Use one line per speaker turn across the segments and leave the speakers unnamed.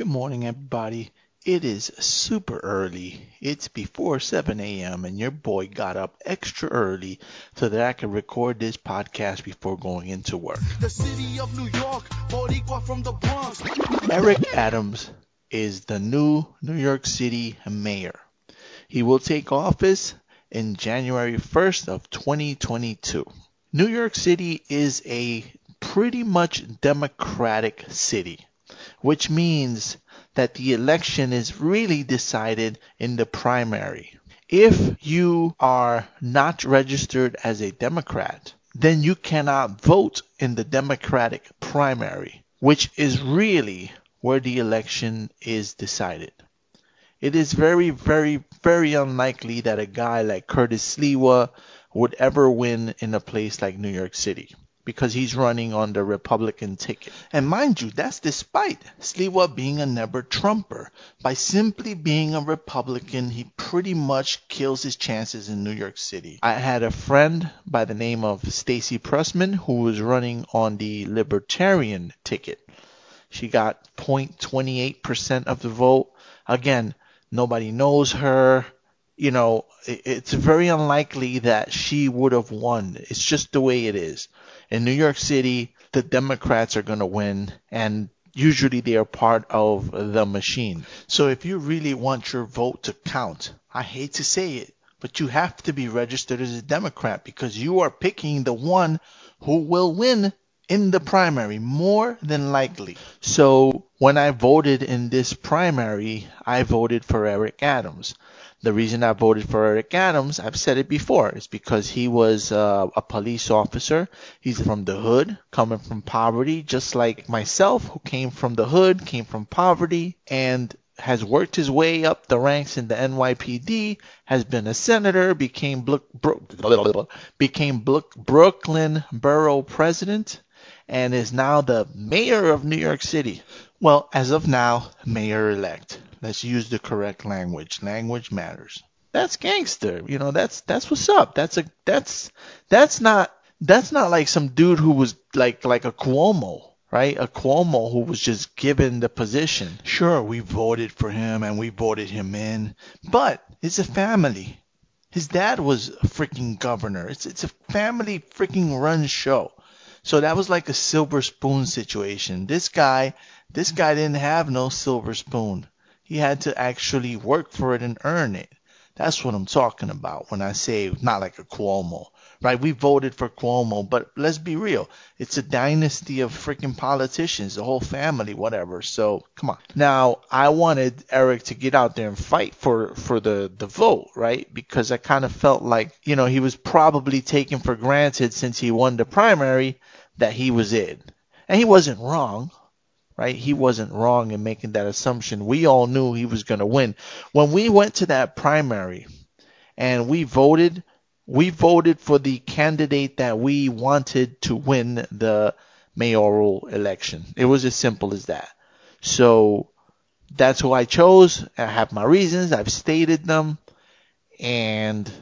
Good morning, everybody. It is super early. It's before 7 a.m., and your boy got up extra early so that I could record this podcast before going into work.
The city of New York, Boricua from the Bronx.
Eric Adams is the new New York City mayor. He will take office in January 1st of 2022. New York City is a pretty much democratic city, which means that the election is really decided in the primary. If you are not registered as a Democrat, then you cannot vote in the Democratic primary, which is really where the election is decided. It is very, very, very unlikely that a guy like Curtis Sliwa would ever win in a place like New York City because he's running on the Republican ticket. And mind you, that's despite Sliwa being a never Trumper. By simply being a Republican, he pretty much kills his chances in New York City. I had a friend by the name of Stacy Prussman who was running on the Libertarian ticket. She got 0.28% of the vote. Again, nobody knows her you know, it's very unlikely that she would have won. It's just the way it is. In New York City, the Democrats are going to win, and usually they are part of the machine. So if you really want your vote to count, I hate to say it, but you have to be registered as a Democrat because you are picking the one who will win in the primary, more than likely. So when I voted in this primary, I voted for Eric Adams. The reason I voted for Eric Adams, I've said it before, is because he was uh, a police officer. He's from the hood, coming from poverty, just like myself, who came from the hood, came from poverty, and has worked his way up the ranks in the NYPD, has been a senator, became became Brooklyn borough president, and is now the mayor of New York City. Well, as of now, mayor elect. Let's use the correct language. Language matters. That's gangster. You know, that's that's what's up. That's a that's that's not that's not like some dude who was like like a Cuomo, right? A Cuomo who was just given the position. Sure, we voted for him and we voted him in, but it's a family. His dad was a freaking governor. It's it's a family freaking run show. So that was like a silver spoon situation. This guy, this guy didn't have no silver spoon. He had to actually work for it and earn it. That's what I'm talking about when I say not like a Cuomo, right? We voted for Cuomo, but let's be real. It's a dynasty of freaking politicians, the whole family, whatever. So come on. Now, I wanted Eric to get out there and fight for, for the, the vote, right? Because I kind of felt like, you know, he was probably taken for granted since he won the primary that he was in. And he wasn't wrong right? He wasn't wrong in making that assumption. We all knew he was going to win. When we went to that primary and we voted, we voted for the candidate that we wanted to win the mayoral election. It was as simple as that. So that's who I chose. I have my reasons. I've stated them. And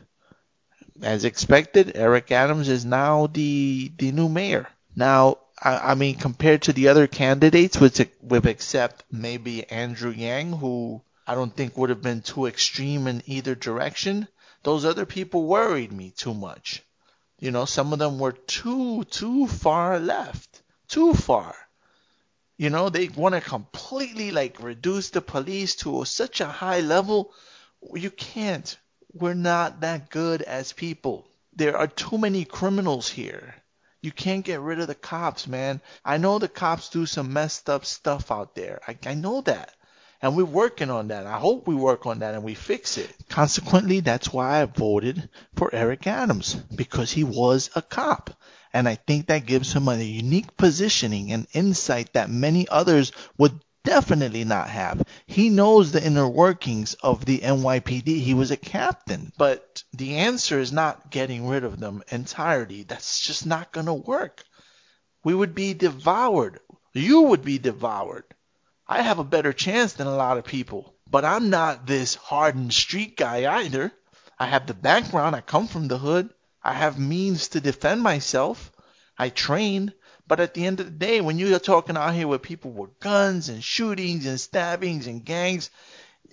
as expected, Eric Adams is now the, the new mayor. Now, I, I mean, compared to the other candidates, with with except maybe Andrew Yang, who I don't think would have been too extreme in either direction. Those other people worried me too much. You know, some of them were too too far left, too far. You know, they want to completely like reduce the police to such a high level. You can't. We're not that good as people. There are too many criminals here. You can't get rid of the cops, man. I know the cops do some messed up stuff out there. I, I know that. And we're working on that. I hope we work on that and we fix it. Consequently, that's why I voted for Eric Adams because he was a cop. And I think that gives him a unique positioning and insight that many others would definitely not have. He knows the inner workings of the NYPD. He was a captain. But the answer is not getting rid of them entirely. That's just not going to work. We would be devoured. You would be devoured. I have a better chance than a lot of people. But I'm not this hardened street guy either. I have the background. I come from the hood. I have means to defend myself. I train But at the end of the day, when you're talking out here with people with guns and shootings and stabbings and gangs,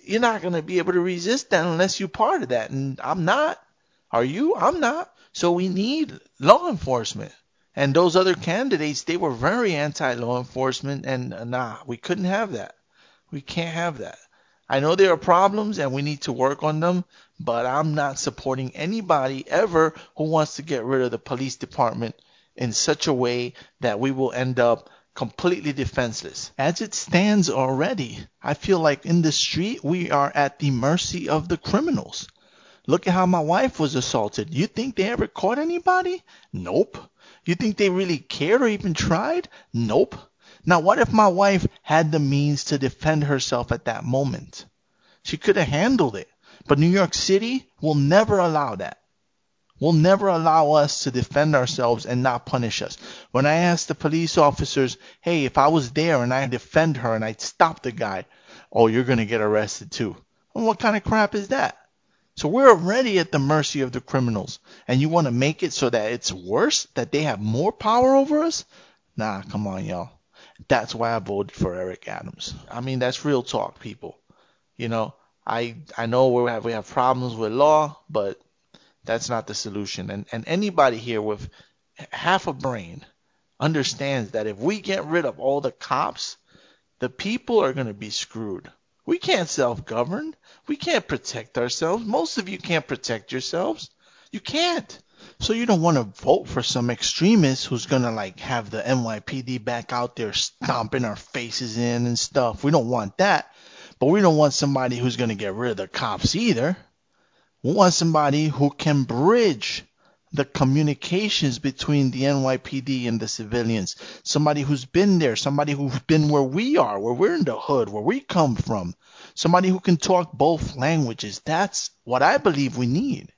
you're not going to be able to resist that unless you're part of that. And I'm not. Are you? I'm not. So we need law enforcement. And those other candidates, they were very anti law enforcement. And uh, nah, we couldn't have that. We can't have that. I know there are problems and we need to work on them, but I'm not supporting anybody ever who wants to get rid of the police department in such a way that we will end up completely defenseless. As it stands already, I feel like in the street we are at the mercy of the criminals. Look at how my wife was assaulted. You think they ever caught anybody? Nope. You think they really cared or even tried? Nope. Now, what if my wife had the means to defend herself at that moment? She could have handled it. But New York City will never allow that will never allow us to defend ourselves and not punish us. When I asked the police officers, hey, if I was there and I defend her and I stop the guy, oh, you're going to get arrested too. Well, what kind of crap is that? So we're already at the mercy of the criminals. And you want to make it so that it's worse? That they have more power over us? Nah, come on, y'all. That's why I voted for Eric Adams. I mean, that's real talk, people. You know, I I know we have we have problems with law, but that's not the solution. And, and anybody here with half a brain understands that if we get rid of all the cops, the people are going to be screwed. We can't self govern. We can't protect ourselves. Most of you can't protect yourselves. You can't. So you don't want to vote for some extremist who's going to like have the NYPD back out there stomping our faces in and stuff. We don't want that. But we don't want somebody who's going to get rid of the cops either. We want somebody who can bridge the communications between the NYPD and the civilians. Somebody who's been there, somebody who's been where we are, where we're in the hood, where we come from. Somebody who can talk both languages. That's what I believe we need.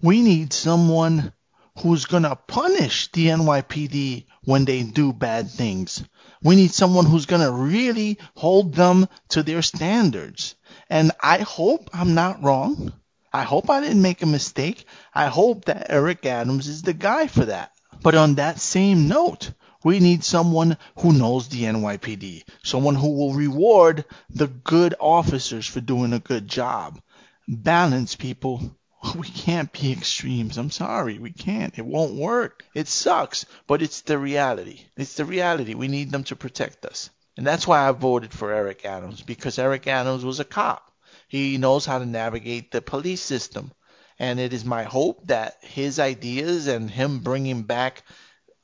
We need someone who's going to punish the NYPD when they do bad things. We need someone who's going to really hold them to their standards. And I hope I'm not wrong. I hope I didn't make a mistake. I hope that Eric Adams is the guy for that. But on that same note, we need someone who knows the NYPD, someone who will reward the good officers for doing a good job. Balance, people. We can't be extremes. I'm sorry. We can't. It won't work. It sucks, but it's the reality. It's the reality. We need them to protect us. And that's why I voted for Eric Adams, because Eric Adams was a cop. He knows how to navigate the police system. And it is my hope that his ideas and him bringing back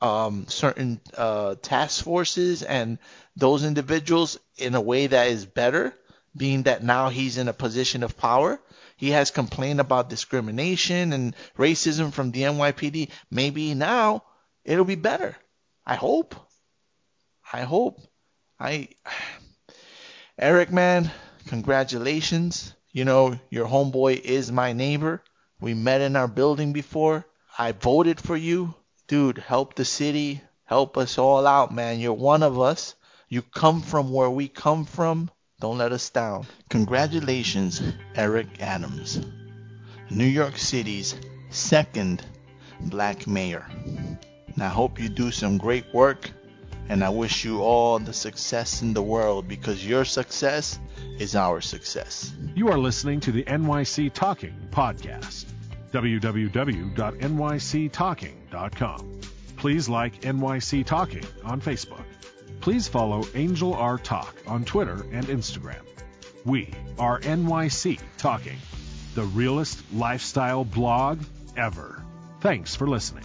um, certain uh, task forces and those individuals in a way that is better, being that now he's in a position of power. He has complained about discrimination and racism from the NYPD. Maybe now it'll be better. I hope. I hope. I Eric man, Congratulations. You know, your homeboy is my neighbor. We met in our building before. I voted for you. Dude, help the city. Help us all out, man. You're one of us. You come from where we come from. Don't let us down. Congratulations, Eric Adams. New York City's second black mayor. And I hope you do some great work and I wish you all the success in the world because your success is our success.
You are listening to the NYC Talking Podcast. www.nyctalking.com. Please like NYC Talking on Facebook. Please follow Angel R Talk on Twitter and Instagram. We are NYC Talking, the realest lifestyle blog ever. Thanks for listening.